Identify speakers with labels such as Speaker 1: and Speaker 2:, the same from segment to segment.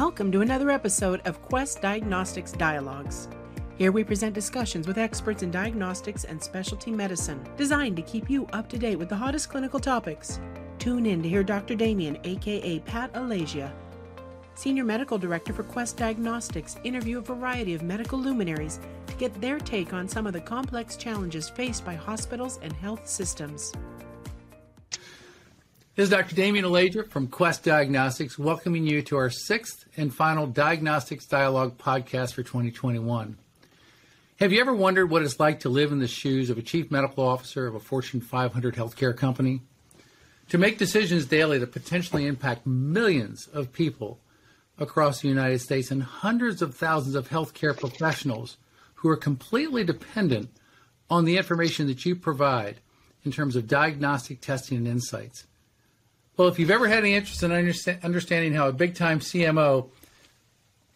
Speaker 1: Welcome to another episode of Quest Diagnostics Dialogues. Here we present discussions with experts in diagnostics and specialty medicine, designed to keep you up to date with the hottest clinical topics. Tune in to hear Dr. Damien, aka Pat Alasia, Senior Medical Director for Quest Diagnostics, interview a variety of medical luminaries to get their take on some of the complex challenges faced by hospitals and health systems.
Speaker 2: This is Dr. Damien Alasia from Quest Diagnostics, welcoming you to our sixth and final Diagnostics Dialogue podcast for 2021. Have you ever wondered what it's like to live in the shoes of a chief medical officer of a Fortune 500 healthcare company? To make decisions daily that potentially impact millions of people across the United States and hundreds of thousands of healthcare professionals who are completely dependent on the information that you provide in terms of diagnostic testing and insights. Well, if you've ever had any interest in understanding how a big time CMO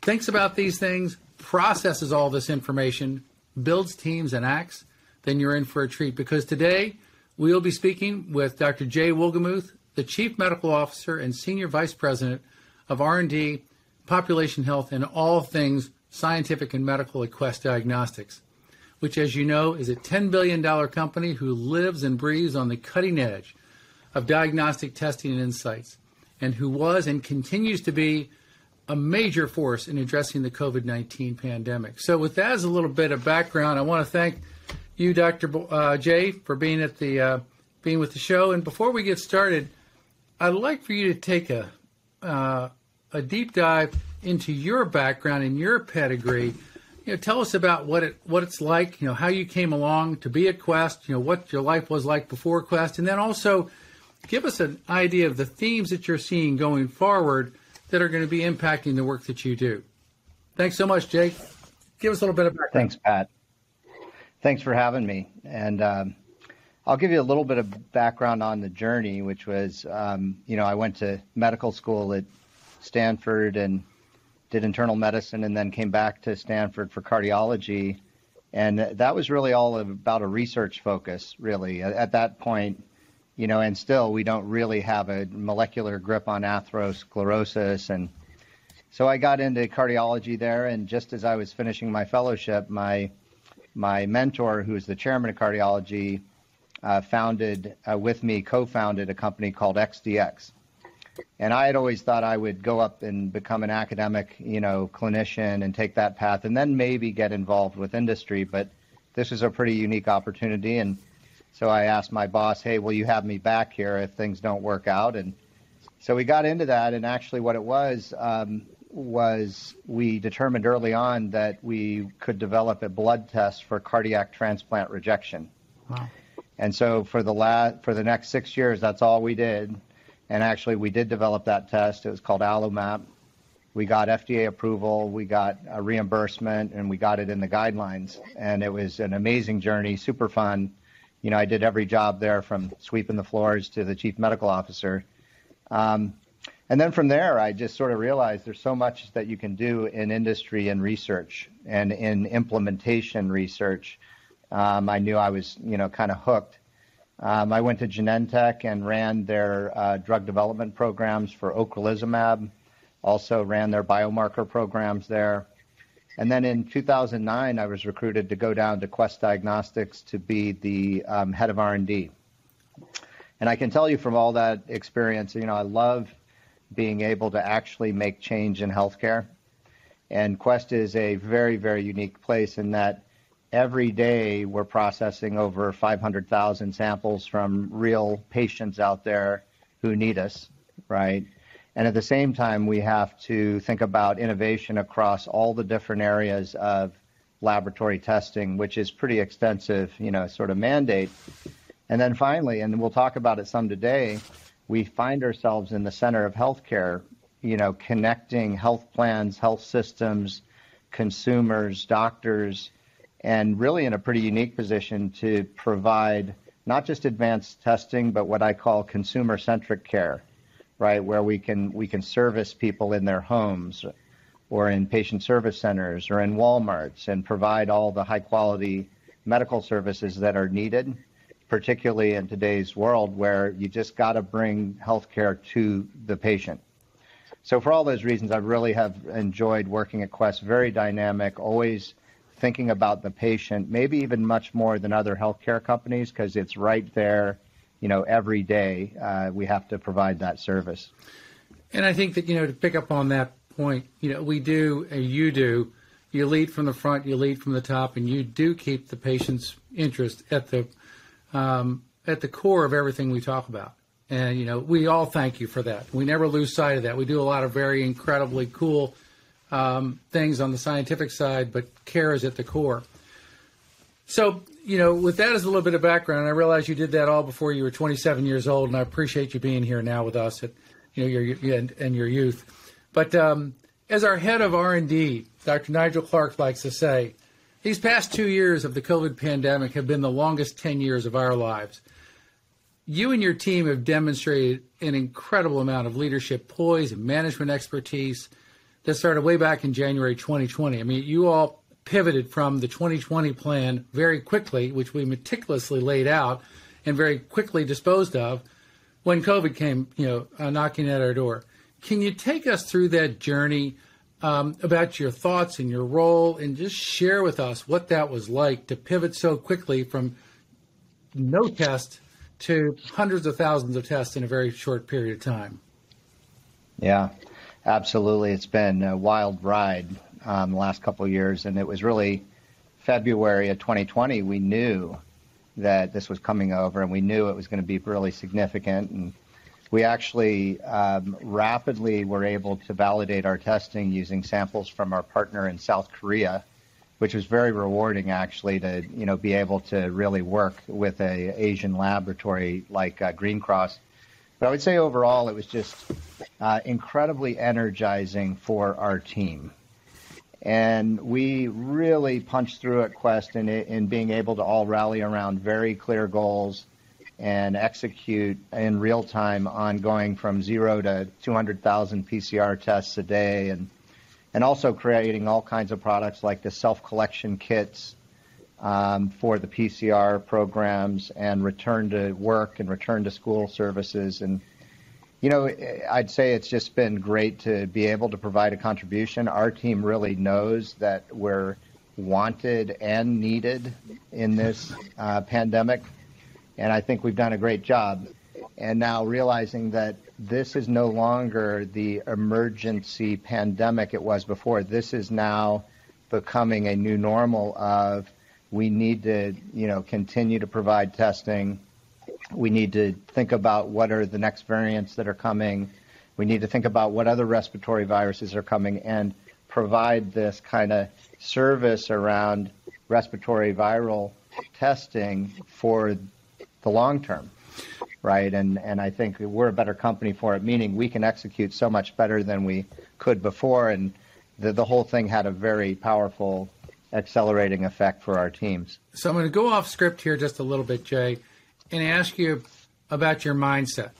Speaker 2: thinks about these things, processes all this information, builds teams, and acts, then you're in for a treat because today we'll be speaking with Dr. Jay Wohlgemuth, the Chief Medical Officer and Senior Vice President of R&D, Population Health, and all things scientific and medical at Quest Diagnostics, which, as you know, is a $10 billion company who lives and breathes on the cutting edge of diagnostic testing and insights, and who was and continues to be a major force in addressing the COVID 19 pandemic. So, with that as a little bit of background, I want to thank you, Dr. Uh, Jay, for being at the uh, being with the show. And before we get started, I'd like for you to take a uh, a deep dive into your background and your pedigree. You know, tell us about what it what it's like. You know, how you came along to be at Quest. You know, what your life was like before Quest, and then also give us an idea of the themes that you're seeing going forward that are going to be impacting the work that you do. Thanks so much, Jake. Give us a little bit of background.
Speaker 3: Thanks, Pat. Thanks for having me. And um, I'll give you a little bit of background on the journey, which was, um, you know, I went to medical school at Stanford and did internal medicine and then came back to Stanford for cardiology. And that was really all about a research focus, really. At that point, you know, and still we don't really have a molecular grip on atherosclerosis. And so I got into cardiology there, and just as I was finishing my fellowship, my my mentor, who is the chairman of cardiology, uh, founded uh, with me, co-founded a company called XDX. And I had always thought I would go up and become an academic, you know, clinician and take that path, and then maybe get involved with industry. But this is a pretty unique opportunity, and so I asked my boss, hey, will you have me back here if things don't work out? And so we got into that. And actually, what it was um, was we determined early on that we could develop a blood test for cardiac transplant rejection. Wow. And so for the last for the next six years, that's all we did. And actually, we did develop that test. It was called AlloMap. We got FDA approval, we got a reimbursement, and we got it in the guidelines. And it was an amazing journey, super fun you know, I did every job there from sweeping the floors to the chief medical officer. Um, and then from there, I just sort of realized there's so much that you can do in industry and research and in implementation research. Um, I knew I was, you know, kind of hooked. Um, I went to Genentech and ran their uh, drug development programs for ocrelizumab. Also ran their biomarker programs there. And then in 2009, I was recruited to go down to Quest Diagnostics to be the um, head of R&D. And I can tell you from all that experience, you know, I love being able to actually make change in healthcare. And Quest is a very, very unique place in that every day we're processing over 500,000 samples from real patients out there who need us, right? And at the same time, we have to think about innovation across all the different areas of laboratory testing, which is pretty extensive, you know, sort of mandate. And then finally, and we'll talk about it some today, we find ourselves in the center of healthcare, you know, connecting health plans, health systems, consumers, doctors, and really in a pretty unique position to provide not just advanced testing, but what I call consumer centric care right, where we can we can service people in their homes or in patient service centers or in Walmarts and provide all the high quality medical services that are needed, particularly in today's world where you just got to bring healthcare to the patient. So for all those reasons, I really have enjoyed working at Quest. Very dynamic, always thinking about the patient, maybe even much more than other healthcare companies because it's right there. You know, every day uh, we have to provide that service.
Speaker 2: And I think that you know to pick up on that point, you know, we do, and you do. You lead from the front, you lead from the top, and you do keep the patient's interest at the um, at the core of everything we talk about. And, you know, we all thank you for that. We never lose sight of that. We do a lot of very incredibly cool um, things on the scientific side, but care is at the core. So, you know, with that as a little bit of background, I realize you did that all before you were 27 years old, and I appreciate you being here now with us at, you know, your, and, and your youth. But um, as our head of R&D, Dr. Nigel Clark likes to say, these past two years of the COVID pandemic have been the longest 10 years of our lives you and your team have demonstrated an incredible amount of leadership poise and management expertise that started way back in January 2020. I mean, you all pivoted from the 2020 plan very quickly, which we meticulously laid out and very quickly disposed of when COVID came, you know, uh, knocking at our door. Can you take us through that journey um, about your thoughts and your role and just share with us what that was like to pivot so quickly from no test to hundreds of thousands of tests in a very short period of time.
Speaker 3: Yeah, absolutely. It's been a wild ride um, the last couple of years, and it was really February of 2020 we knew that this was coming over, and we knew it was going to be really significant. And we actually um, rapidly were able to validate our testing using samples from our partner in South Korea which was very rewarding actually to you know be able to really work with a Asian laboratory like uh, Green Cross. But I would say overall it was just uh, incredibly energizing for our team. And we really punched through at Quest in, in being able to all rally around very clear goals and execute in real time on going from zero to 200,000 PCR tests a day and and also creating all kinds of products like the self-collection kits um, for the PCR programs and return to work and return to school services. And, you know, I'd say it's just been great to be able to provide a contribution. Our team really knows that we're wanted and needed in this uh, pandemic. And I think we've done a great job. And now realizing that this is no longer the emergency pandemic it was before. This is now becoming a new normal of we need to, you know, continue to provide testing. We need to think about what are the next variants that are coming. We need to think about what other respiratory viruses are coming and provide this kind of service around respiratory viral testing for the long term right? And and I think we're a better company for it, meaning we can execute so much better than we could before, and the the whole thing had a very powerful accelerating effect for our teams.
Speaker 2: So I'm going to go off script here just a little bit, Jay, and ask you about your mindset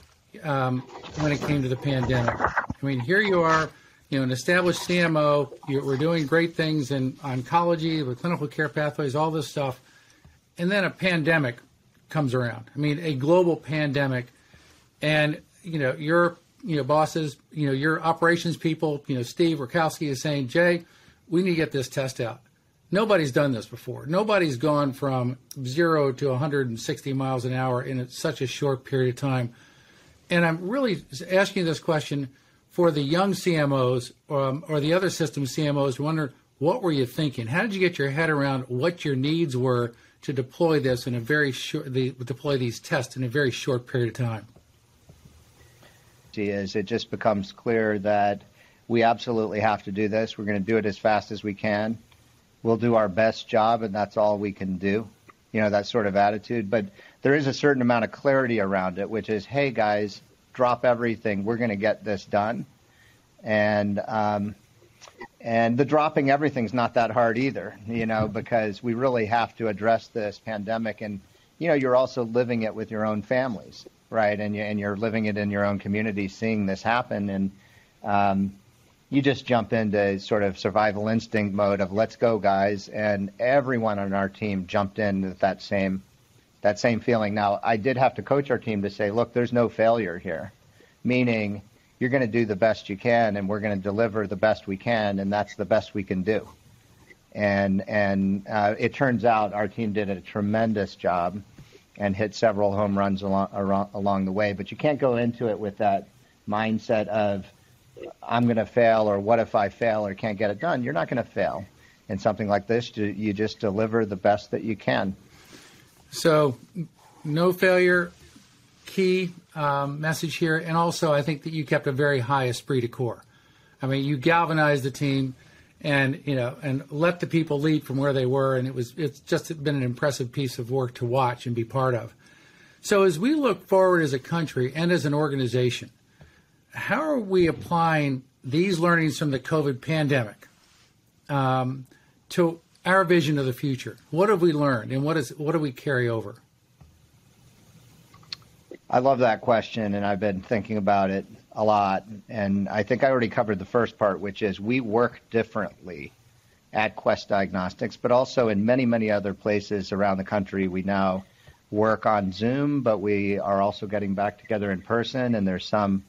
Speaker 2: um, when it came to the pandemic. I mean, here you are. You know, an established CMO, we're doing great things in oncology, with clinical care pathways, all this stuff. And then a pandemic comes around. I mean, a global pandemic, and you know your you know bosses, you know your operations people, you know Steve Rusckowski is saying, Jay, we need to get this test out. Nobody's done this before. Nobody's gone from zero to 160 miles an hour in such a short period of time. And I'm really asking this question for the young CMOs um, or the other system CMOs. Wonder what were you thinking? How did you get your head around what your needs were to deploy this in a very short, the, deploy these tests in a very short period of time?
Speaker 3: Is it just becomes clear that we absolutely have to do this. We're going to do it as fast as we can. We'll do our best job, and that's all we can do. You know, that sort of attitude. But there is a certain amount of clarity around it, which is, hey, guys, drop everything. We're going to get this done. And um, and the dropping everything's not that hard either, you know, because we really have to address this pandemic. And, you know, you're also living it with your own families, right? And, you, and you're living it in your own community, seeing this happen. And um, you just jump into sort of survival instinct mode of let's go, guys. And everyone on our team jumped in with that same, that same feeling. Now, I did have to coach our team to say, look, there's no failure here, meaning – you're going to do the best you can, and we're going to deliver the best we can, and that's the best we can do. And and uh, it turns out our team did a tremendous job and hit several home runs along along the way. But you can't go into it with that mindset of I'm going to fail or what if I fail or can't get it done. You're not going to fail in something like this. You just deliver the best that you can.
Speaker 2: So, no failure, key um, message here, and also I think that you kept a very high esprit de corps. I mean, you galvanized the team, and you know, and let the people lead from where they were, and it was it's just been an impressive piece of work to watch and be part of. So, as we look forward as a country and as an organization, how are we applying these learnings from the COVID pandemic um, to our vision of the future? What have we learned, and what is what do we carry over?
Speaker 3: I love that question, and I've been thinking about it a lot. And I think I already covered the first part, which is we work differently at Quest Diagnostics, but also in many, many other places around the country. We now work on Zoom, but we are also getting back together in person, and there's some,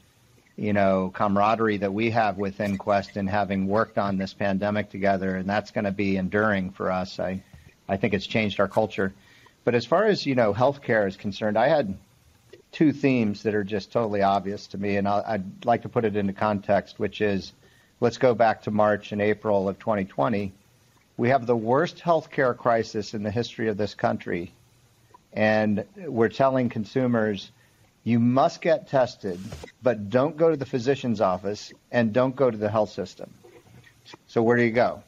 Speaker 3: you know, camaraderie that we have within Quest in having worked on this pandemic together, and that's going to be enduring for us. I, I think it's changed our culture. But as far as you know, healthcare is concerned, I had two themes that are just totally obvious to me, and i would like to put it into context, which is let's go back to March and April of 2020. We have the worst healthcare crisis in the history of this country, and we're telling consumers you must get tested, but don't go to the physician's office and don't go to the health system. So where do you go?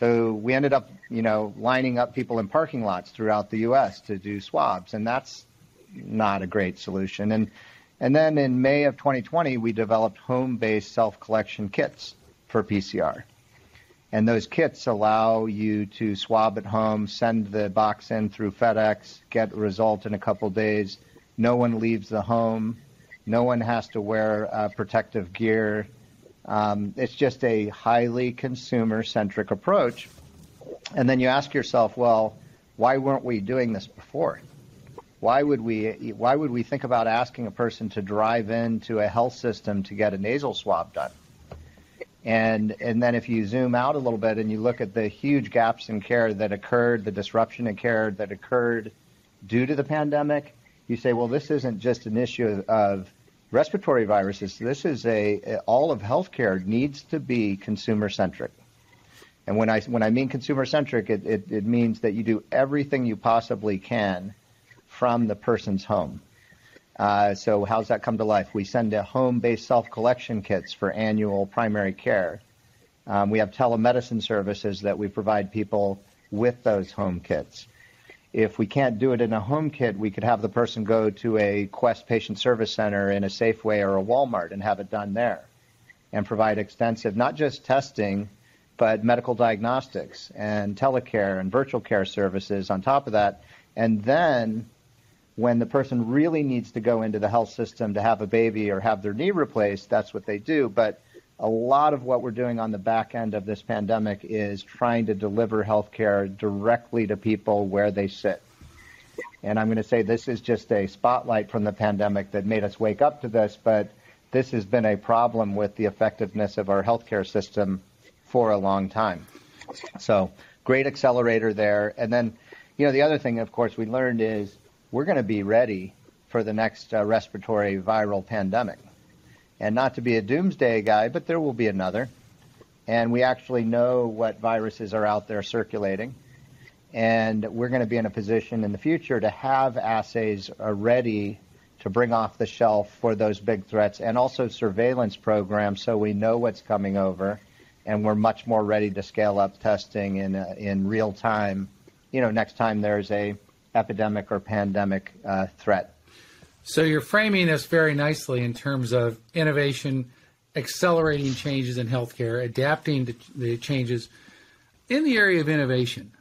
Speaker 3: So we ended up, you know, lining up people in parking lots throughout the U.S. to do swabs, and that's not a great solution. And and then in May of 2020, we developed home-based self-collection kits for PCR. And those kits allow you to swab at home, send the box in through FedEx, get a result in a couple days. No one leaves the home. No one has to wear uh, protective gear. Um, it's just a highly consumer-centric approach. And then you ask yourself, well, why weren't we doing this before? why would we why would we think about asking a person to drive into a health system to get a nasal swab done? And and then if you zoom out a little bit and you look at the huge gaps in care that occurred, the disruption in care that occurred due to the pandemic, you say, well, this isn't just an issue of respiratory viruses. This is a all of healthcare needs to be consumer centric. And when I when I mean consumer centric, it, it, it means that you do everything you possibly can from the person's home. Uh, so how's that come to life? We send home-based self-collection kits for annual primary care. Um, we have telemedicine services that we provide people with those home kits. If we can't do it in a home kit, we could have the person go to a Quest Patient Service Center in a Safeway or a Walmart and have it done there and provide extensive, not just testing, but medical diagnostics and telecare and virtual care services on top of that. And then when the person really needs to go into the health system to have a baby or have their knee replaced, that's what they do. But a lot of what we're doing on the back end of this pandemic is trying to deliver health care directly to people where they sit. And I'm going to say this is just a spotlight from the pandemic that made us wake up to this, but this has been a problem with the effectiveness of our healthcare system for a long time. So, great accelerator there. And then, you know, the other thing, of course, we learned is we're going to be ready for the next uh, respiratory viral pandemic. And not to be a doomsday guy, but there will be another. And we actually know what viruses are out there circulating. And we're going to be in a position in the future to have assays uh, ready to bring off the shelf for those big threats and also surveillance programs so we know what's coming over and we're much more ready to scale up testing in, uh, in real time. You know, next time there's a epidemic or pandemic uh, threat.
Speaker 2: So you're framing this very nicely in terms of innovation, accelerating changes in healthcare, adapting to the changes in the area of innovation,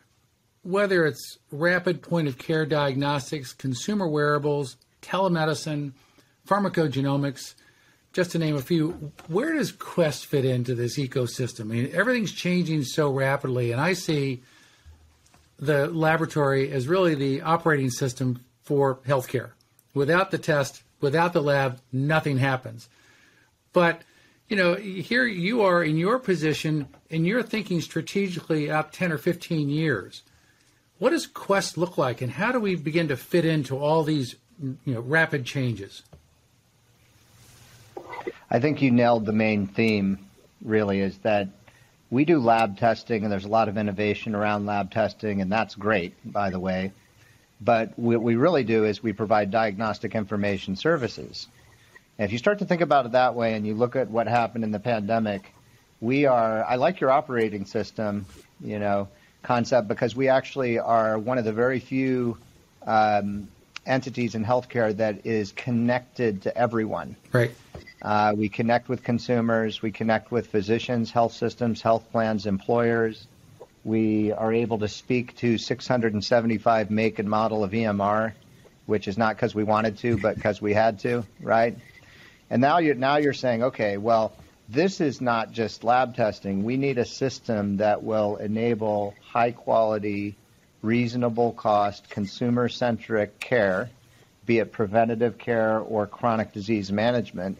Speaker 2: whether it's rapid point of care diagnostics, consumer wearables, telemedicine, pharmacogenomics, just to name a few. Where does Quest fit into this ecosystem? I mean, everything's changing so rapidly, and I see the laboratory as really the operating system for healthcare. Without the test, without the lab, nothing happens. But you know, here you are in your position and you're thinking strategically out 10 or 15 years. What does Quest look like and how do we begin to fit into all these you know, rapid changes?
Speaker 3: I think you nailed the main theme really is that we do lab testing and there's a lot of innovation around lab testing and that's great, by the way. But what we really do is we provide diagnostic information services. And if you start to think about it that way and you look at what happened in the pandemic, we are, I like your operating system, you know, concept because we actually are one of the very few um, entities in healthcare that is connected to everyone.
Speaker 2: Right.
Speaker 3: Uh, we connect with consumers, we connect with physicians, health systems, health plans, employers. We are able to speak to 675 make and model of EMR, which is not because we wanted to, but because we had to, right? And now you're now you're saying, okay, well, this is not just lab testing. We need a system that will enable high quality, reasonable cost, consumer centric care, be it preventative care or chronic disease management.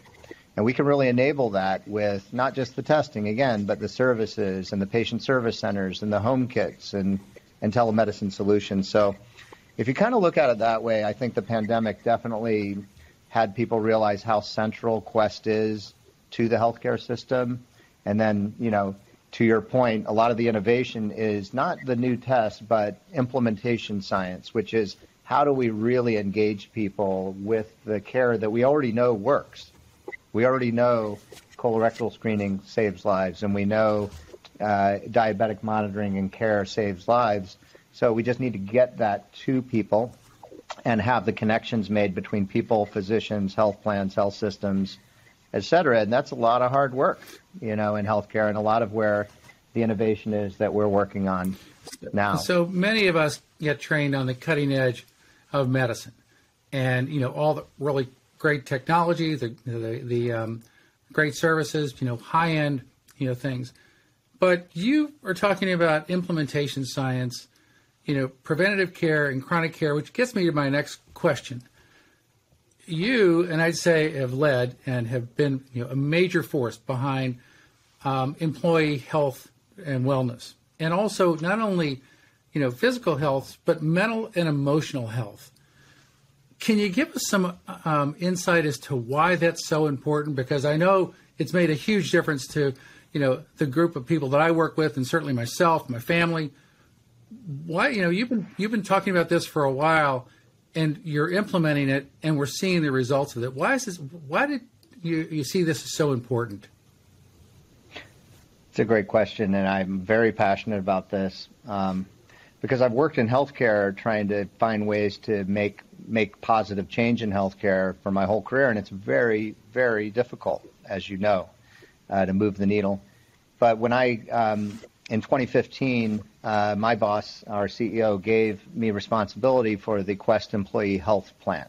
Speaker 3: And we can really enable that with not just the testing again, but the services and the patient service centers and the home kits and, and telemedicine solutions. So if you kind of look at it that way, I think the pandemic definitely had people realize how central Quest is to the healthcare system. And then, you know, to your point, a lot of the innovation is not the new test, but implementation science, which is how do we really engage people with the care that we already know works? We already know colorectal screening saves lives, and we know uh, diabetic monitoring and care saves lives. So we just need to get that to people and have the connections made between people, physicians, health plans, health systems, et cetera. And that's a lot of hard work, you know, in healthcare and a lot of where the innovation is that we're working on now.
Speaker 2: So many of us get trained on the cutting edge of medicine and, you know, all the really great technology, the, the, the um, great services, you know, high end, you know, things. But you are talking about implementation science you know, preventative care and chronic care, which gets me to my next question. You and I'd say have led and have been you know, a major force behind um, employee health and wellness, and also not only you know physical health but mental and emotional health. Can you give us some um, insight as to why that's so important? Because I know it's made a huge difference to you know the group of people that I work with, and certainly myself, my family. Why you know you've been you've been talking about this for a while and you're implementing it and we're seeing the results of it. Why is this why did you you see this as so important?
Speaker 3: It's a great question and i'm very passionate about this. Um, because i've worked in healthcare trying to find ways to make make positive change in healthcare for my whole career and it's very very difficult as you know uh, to move the needle but when i um, in 2015, uh, my boss, our CEO, gave me responsibility for the Quest Employee Health Plan.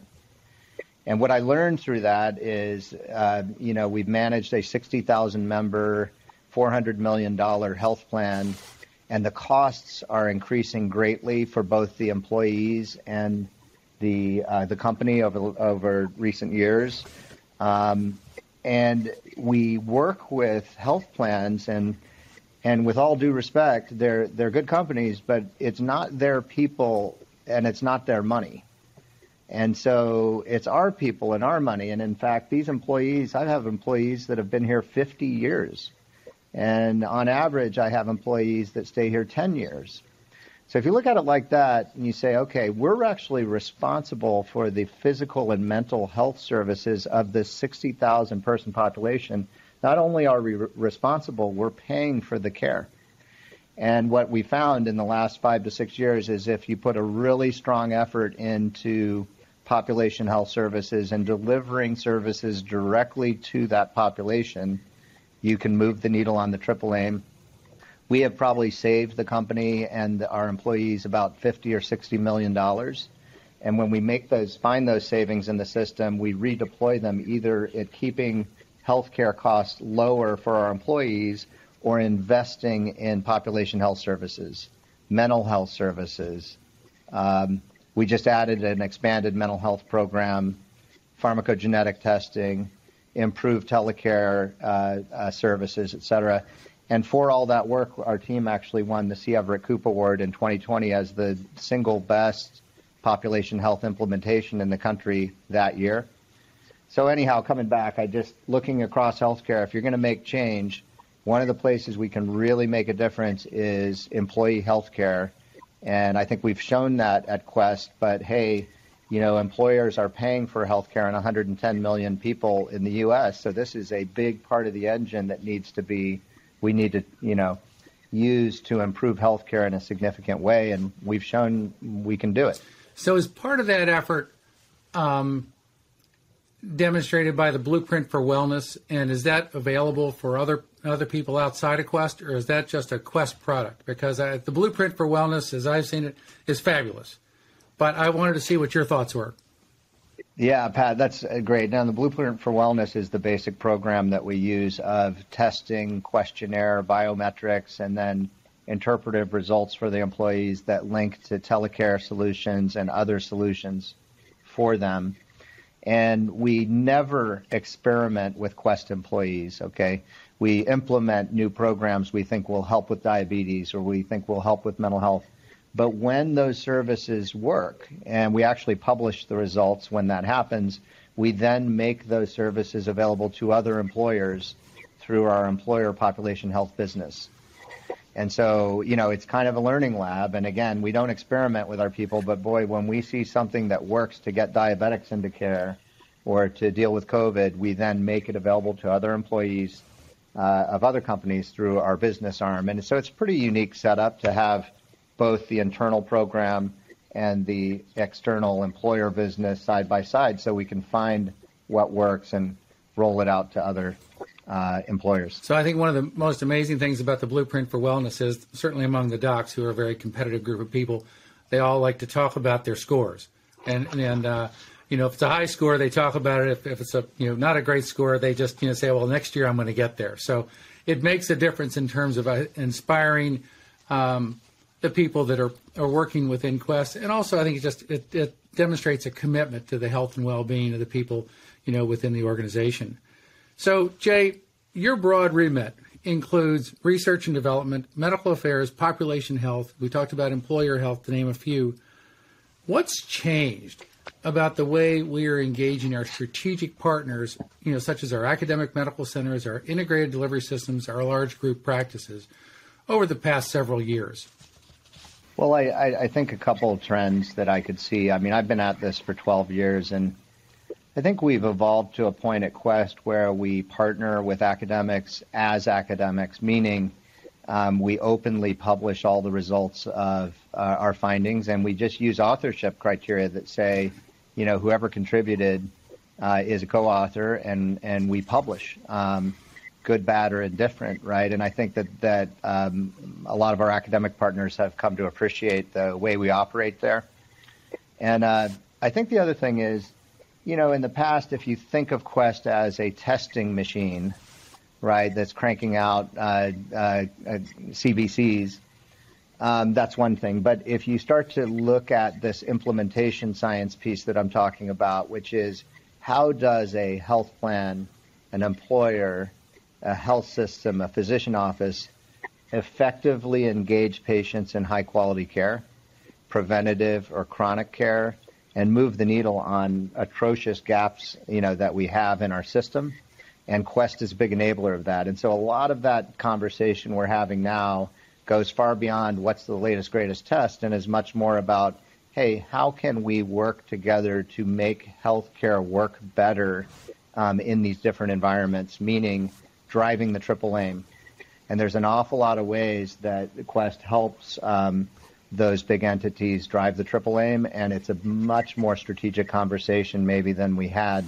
Speaker 3: And what I learned through that is, uh, you know, we've managed a 60,000 member, $400 million health plan, and the costs are increasing greatly for both the employees and the uh, the company over over recent years. Um, and we work with health plans and and with all due respect, they're they're good companies, but it's not their people and it's not their money. And so it's our people and our money. And in fact, these employees, I have employees that have been here 50 years. And on average, I have employees that stay here 10 years. So if you look at it like that and you say, okay, we're actually responsible for the physical and mental health services of this 60,000 person population not only are we re- responsible, we're paying for the care. And what we found in the last five to six years is if you put a really strong effort into population health services and delivering services directly to that population, you can move the needle on the triple aim. We have probably saved the company and our employees about 50 or 60 million dollars. And when we make those, find those savings in the system, we redeploy them either at keeping healthcare costs lower for our employees or investing in population health services, mental health services. Um, we just added an expanded mental health program, pharmacogenetic testing, improve telecare uh, uh, services, et cetera. And for all that work, our team actually won the C. Everett Koop Award in 2020 as the single best population health implementation in the country that year. So anyhow, coming back, I just looking across healthcare. If you're going to make change, one of the places we can really make a difference is employee healthcare, and I think we've shown that at Quest. But hey, you know, employers are paying for healthcare on 110 million people in the U.S. So this is a big part of the engine that needs to be we need to, you know, use to improve healthcare in a significant way, and we've shown we can do it.
Speaker 2: So, as part of that effort, um, demonstrated by the Blueprint for Wellness, and is that available for other other people outside of Quest, or is that just a Quest product? Because I, the Blueprint for Wellness, as I've seen it, is fabulous. But I wanted to see what your thoughts were.
Speaker 3: Yeah, Pat, that's uh, great. Now, the Blueprint for Wellness is the basic program that we use of testing, questionnaire, biometrics, and then interpretive results for the employees that link to telecare solutions and other solutions for them. And we never experiment with Quest employees, okay? We implement new programs we think will help with diabetes or we think will help with mental health but when those services work, and we actually publish the results when that happens, we then make those services available to other employers through our employer population health business. And so, you know, it's kind of a learning lab. And again, we don't experiment with our people, but boy, when we see something that works to get diabetics into care or to deal with COVID, we then make it available to other employees uh, of other companies through our business arm. And so it's a pretty unique setup to have both the internal program and the external employer business side by side so we can find what works and roll it out to other uh, employers.
Speaker 2: So I think one of the most amazing things about the Blueprint for Wellness is certainly among the docs who are a very competitive group of people, they all like to talk about their scores. And, and uh, you know, if it's a high score, they talk about it. If, if it's a, you know, not a great score, they just, you know, say, well, next year I'm going to get there. So it makes a difference in terms of uh, inspiring um, the people that are, are working within Quest, and also I think it just it, it demonstrates a commitment to the health and well-being of the people, you know, within the organization. So, Jay, your broad remit includes research and development, medical affairs, population health. We talked about employer health, to name a few. What's changed about the way we are engaging our strategic partners, you know, such as our academic medical centers, our integrated delivery systems, our large group practices, over the past several years?
Speaker 3: Well, I, I, think a couple of trends that I could see. I mean, I've been at this for 12 years, and I think we've evolved to a point at Quest where we partner with academics as academics, meaning um, we openly publish all the results of uh, our findings, and we just use authorship criteria that say, you know, whoever contributed uh, is a co-author, and and we publish. Um, good, bad, or indifferent, right? And I think that that um, a lot of our academic partners have come to appreciate the way we operate there. And uh, I think the other thing is, you know, in the past, if you think of Quest as a testing machine, right, that's cranking out uh, uh, uh CBCs, um, that's one thing. But if you start to look at this implementation science piece that I'm talking about, which is how does a health plan, an employer, a health system, a physician office, effectively engage patients in high quality care, preventative or chronic care, and move the needle on atrocious gaps, you know, that we have in our system. And Quest is a big enabler of that. And so a lot of that conversation we're having now goes far beyond what's the latest, greatest test and is much more about, hey, how can we work together to make healthcare work better um, in these different environments? Meaning, driving the triple aim. And there's an awful lot of ways that Quest helps um, those big entities drive the triple aim, and it's a much more strategic conversation maybe than we had,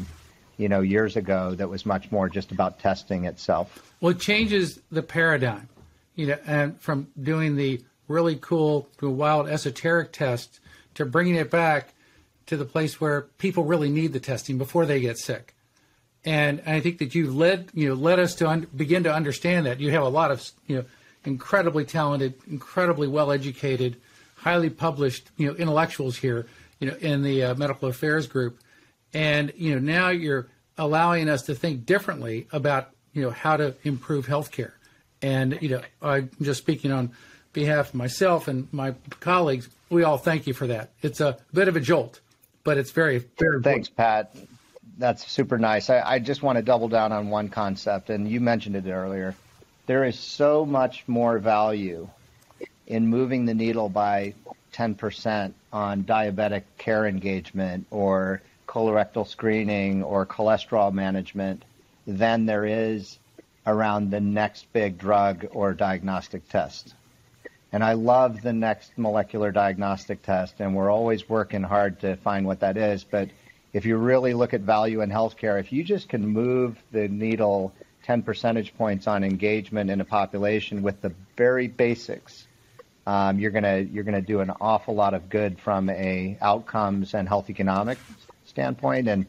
Speaker 3: you know, years ago. That was much more just about testing itself.
Speaker 2: Well, it changes the paradigm, you know, and from doing the really cool, wild, esoteric tests to bringing it back to the place where people really need the testing before they get sick. And I think that you led you know led us to un- begin to understand that you have a lot of you know incredibly talented, incredibly well educated, highly published you know intellectuals here you know in the uh, medical affairs group, and you know now you're allowing us to think differently about you know how to improve healthcare. And you know, I'm just speaking on behalf of myself and my colleagues. We all thank you for that. It's a bit of a jolt, but it's very very.
Speaker 3: Thanks, Pat. That's super nice. I, I just want to double down on one concept, and you mentioned it earlier. There is so much more value in moving the needle by 10% on diabetic care engagement or colorectal screening or cholesterol management than there is around the next big drug or diagnostic test. And I love the next molecular diagnostic test, and we're always working hard to find what that is. But if you really look at value in healthcare, if you just can move the needle 10 percentage points on engagement in a population with the very basics, um, you're gonna you're gonna do an awful lot of good from a outcomes and health economic standpoint. And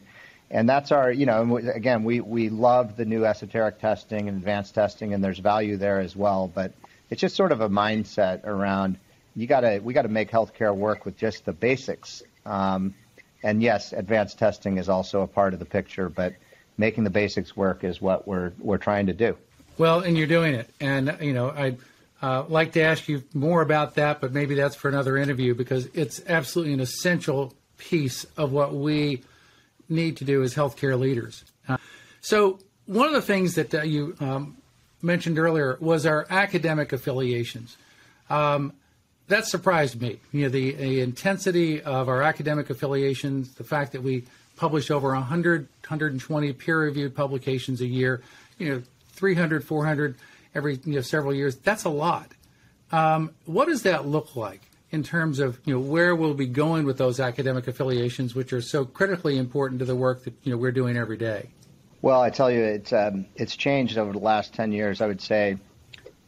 Speaker 3: and that's our you know again we we love the new esoteric testing and advanced testing, and there's value there as well. But it's just sort of a mindset around you gotta we gotta make healthcare work with just the basics. Um, and yes, advanced testing is also a part of the picture, but making the basics work is what we're we're trying to do.
Speaker 2: Well, and you're doing it, and you know I uh, like to ask you more about that, but maybe that's for another interview because it's absolutely an essential piece of what we need to do as healthcare leaders. Uh, so, one of the things that uh, you um, mentioned earlier was our academic affiliations. Um, that surprised me. You know, the, the, intensity of our academic affiliations, the fact that we publish over 100, 120 peer-reviewed publications a year, you know, 300, 400 every you know, several years. That's a lot. Um, what does that look like in terms of you know where we'll be going with those academic affiliations, which are so critically important to the work that you know we're doing every day?
Speaker 3: Well, I tell you, it's um, it's changed over the last ten years. I would say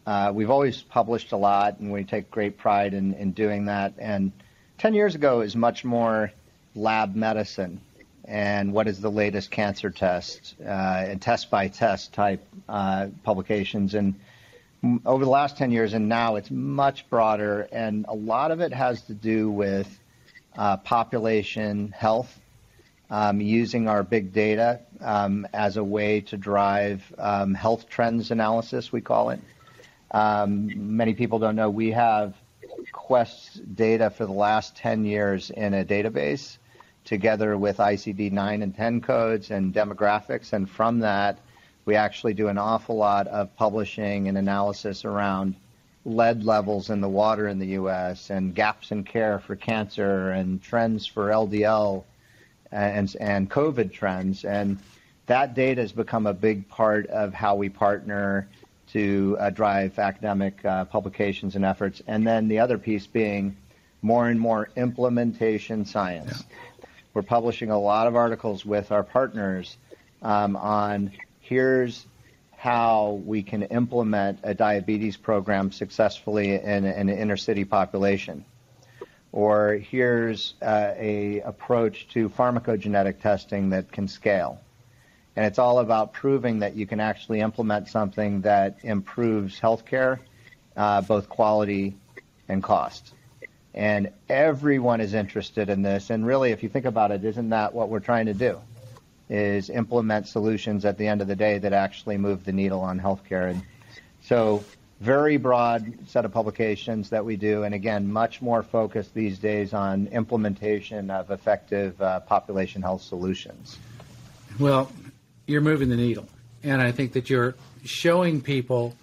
Speaker 3: uh, we've always published a lot, and we take great pride in, in doing that. And ten years ago is much more lab medicine and what is the latest cancer test uh, and test by test type uh, publications. And over the last 10 years and now it's much broader, and a lot of it has to do with uh, population health, um, using our big data um, as a way to drive um, health trends analysis, we call it. Um, many people don't know we have Quest data for the last 10 years in a database together with ICD 9 and 10 codes and demographics. And from that, we actually do an awful lot of publishing and analysis around lead levels in the water in the U.S. and gaps in care for cancer and trends for LDL and, and COVID trends. And that data has become a big part of how we partner to uh, drive academic uh, publications and efforts. And then the other piece being more and more implementation science. Yeah we're publishing a lot of articles with our partners um, on here's how we can implement a diabetes program successfully in, in an inner city population. Or here's uh, a approach to pharmacogenetic testing that can scale. And it's all about proving that you can actually implement something that improves healthcare, uh, both quality and cost and everyone is interested in this. And really, if you think about it, isn't that what we're trying to do? Is implement solutions at the end of the day that actually move the needle on healthcare. And so, very broad set of publications that we do, and again, much more focused these days on implementation of effective uh, population health solutions.
Speaker 2: Well, you're moving the needle, and I think that you're showing people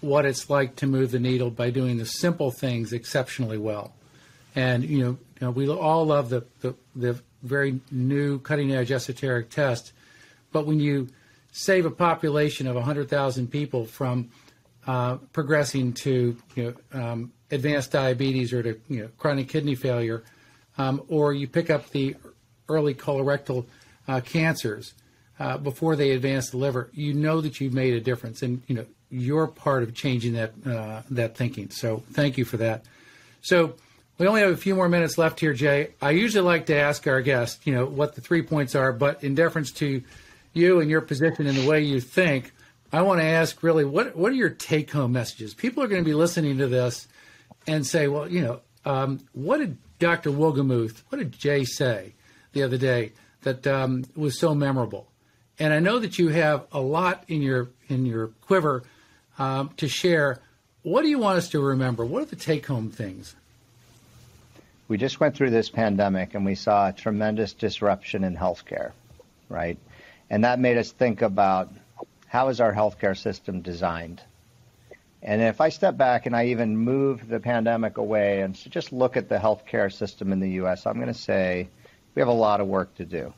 Speaker 2: what it's like to move the needle by doing the simple things exceptionally well. And you know, you know we all love the, the, the very new cutting edge esoteric test, but when you save a population of 100,000 people from uh, progressing to you know, um, advanced diabetes or to you know, chronic kidney failure, um, or you pick up the early colorectal uh, cancers uh, before they advance the liver, you know that you've made a difference, and you know you're part of changing that uh, that thinking. So thank you for that. So we only have a few more minutes left here, Jay. I usually like to ask our guests, you know, what the three points are, but in deference to you and your position and the way you think, I want to ask really what what are your take home messages? People are going to be listening to this and say, well, you know, um, what did Dr. Wohlgemuth, what did Jay say the other day that um, was so memorable? And I know that you have a lot in your in your quiver um, to share. What do you want us to remember? What are the take home things?
Speaker 3: We just went through this pandemic and we saw a tremendous disruption in healthcare, right? And that made us think about how is our healthcare system designed? And if I step back and I even move the pandemic away and just look at the healthcare system in the U.S., I'm going to say we have a lot of work to do.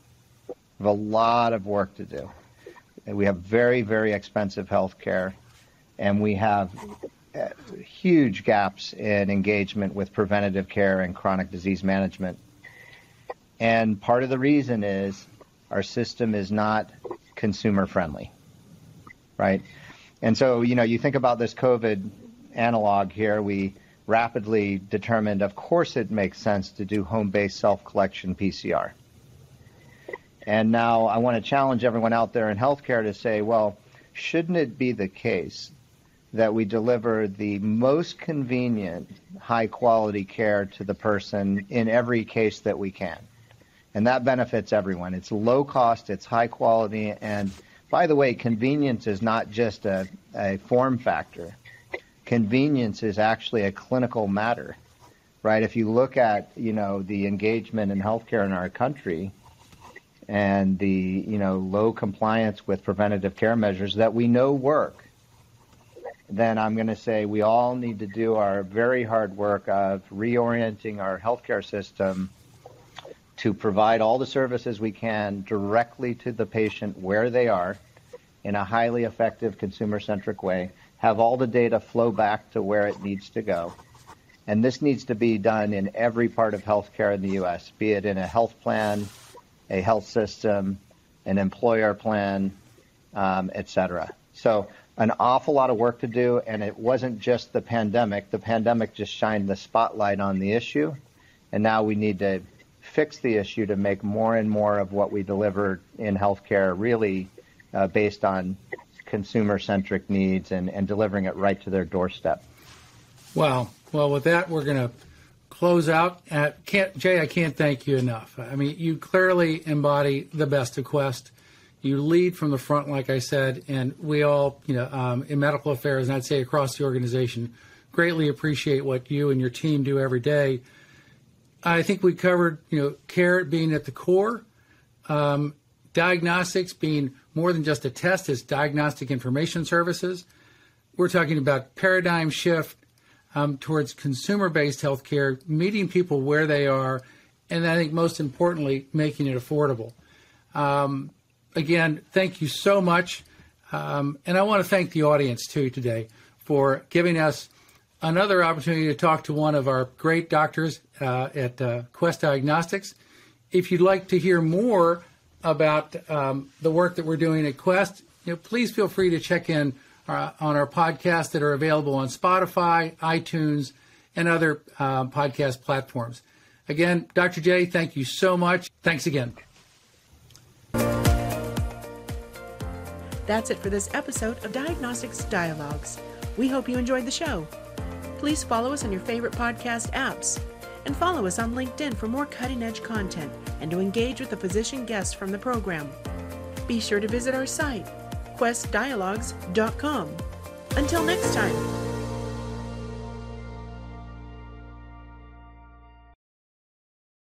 Speaker 3: We have a lot of work to do. We have very, very expensive healthcare, and we have uh, huge gaps in engagement with preventative care and chronic disease management. And part of the reason is our system is not consumer friendly, right? And so, you know, you think about this COVID analog here, we rapidly determined, of course, it makes sense to do home based self collection PCR. And now I want to challenge everyone out there in healthcare to say, well, shouldn't it be the case that we deliver the most convenient, high quality care to the person in every case that we can? And that benefits everyone. It's low cost, it's high quality, and by the way, convenience is not just a, a form factor. Convenience is actually a clinical matter, right? If you look at, you know, the engagement in healthcare in our country and the, you know, low compliance with preventative care measures that we know work, then I'm going to say we all need to do our very hard work of reorienting our healthcare system to provide all the services we can directly to the patient where they are in a highly effective consumer centric way, have all the data flow back to where it needs to go. And this needs to be done in every part of healthcare in the U.S., be it in a health plan, a health system, an employer plan, um, et cetera. So an awful lot of work to do, and it wasn't just the pandemic. The pandemic just shined the spotlight on the issue, and now we need to fix the issue to make more and more of what we deliver in healthcare really uh, based on consumer-centric needs and, and delivering it right to their doorstep.
Speaker 2: Wow. Well, with that, we're going to close out. At, can't, Jay, I can't thank you enough. I mean, you clearly embody the best of Quest. You lead from the front, like I said, and we all, you know, um, in medical affairs, and I'd say across the organization, greatly appreciate what you and your team do every day I think we covered, you know, care being at the core, um, diagnostics being more than just a test, as diagnostic information services. We're talking about paradigm shift um, towards consumer-based healthcare, meeting people where they are, and I think most importantly, making it affordable. Um, again, thank you so much, um, and I want to thank the audience too today for giving us another opportunity to talk to one of our great doctors uh, at uh, Quest Diagnostics. If you'd like to hear more about um, the work that we're doing at Quest, you know, please feel free to check in uh, on our podcast that are available on Spotify, iTunes, and other uh, podcast platforms. Again, Dr. J, thank you so much. Thanks again.
Speaker 1: That's it for this episode of Diagnostics Dialogues. We hope you enjoyed the show. Please follow us on your favorite podcast apps and follow us on LinkedIn for more cutting edge content and to engage with the physician guests from the program. Be sure to visit our site, questdialogues.com. Until next time.